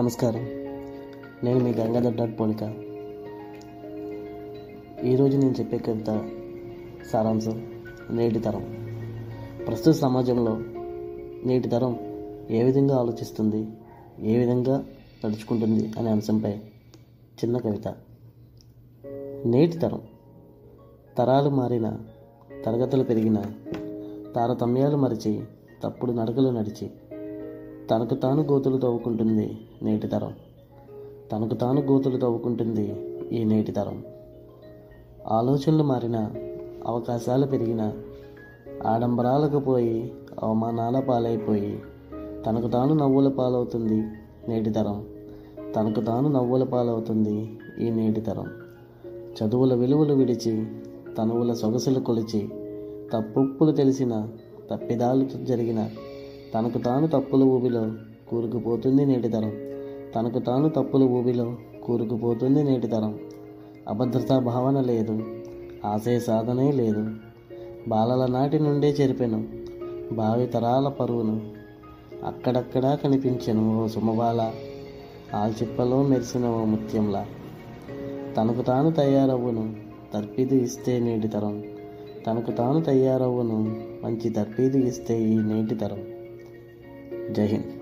నమస్కారం. నేను మీ గంగాధర్ డాట్ పోలిక. ఈరోజు నేను చెప్పే కవిత సారాంశం నేటి తరం. ప్రస్తుత సమాజంలో నేటి తరం ఏ విధంగా ఆలోచిస్తుంది ఏ విధంగా నడుచుకుంటుంది అనే అంశంపై చిన్న కవిత. నేటి తరం. తరాలు మారిన తరగతులు పెరిగిన తారతమ్యాలు మరిచి తప్పుడు నడకలు నడిచి తనకు తాను గోతులు తవ్వుకుంటుంది నేటి తరం. తనకు తాను గోతులు తవ్వుకుంటుంది ఈ నేటి తరం. ఆలోచనలు మారిన అవకాశాలు పెరిగిన ఆడంబరాలకు పోయి అవమానాల పాలైపోయి తనకు తాను నవ్వుల పాలవుతుంది నేటి తరం. తనకు తాను నవ్వుల పాలవుతుంది ఈ నేటి తరం. చదువుల విలువలు విడిచి తనువుల సొగసులు కొలిచి తప్పుప్పులు తెలిసిన తప్పిదాలు జరిగిన తనకు తాను తప్పుల ఊబిలో కూరుకుపోతుంది నేటి తరం. తనకు తాను తప్పుల ఊబిలో కూరుకుపోతుంది నేటి తరం. అభద్రతా భావన లేదు. ఆశయ సాధనే లేదు. బాలల నాటి నుండే చెరిపెను. భావితరాల పరువును అక్కడక్కడా కనిపించను ఓ సుమబాల. ఆల్చిప్పలో మెరిసిన ఓ ముత్యంలా. తనకు తాను తయారవ్వను తర్పీదు ఇస్తే నేటి తరం. తనకు తాను తయారవ్వను మంచి తర్పీదు ఇస్తే ఈ నేటి తరం. जय हिंद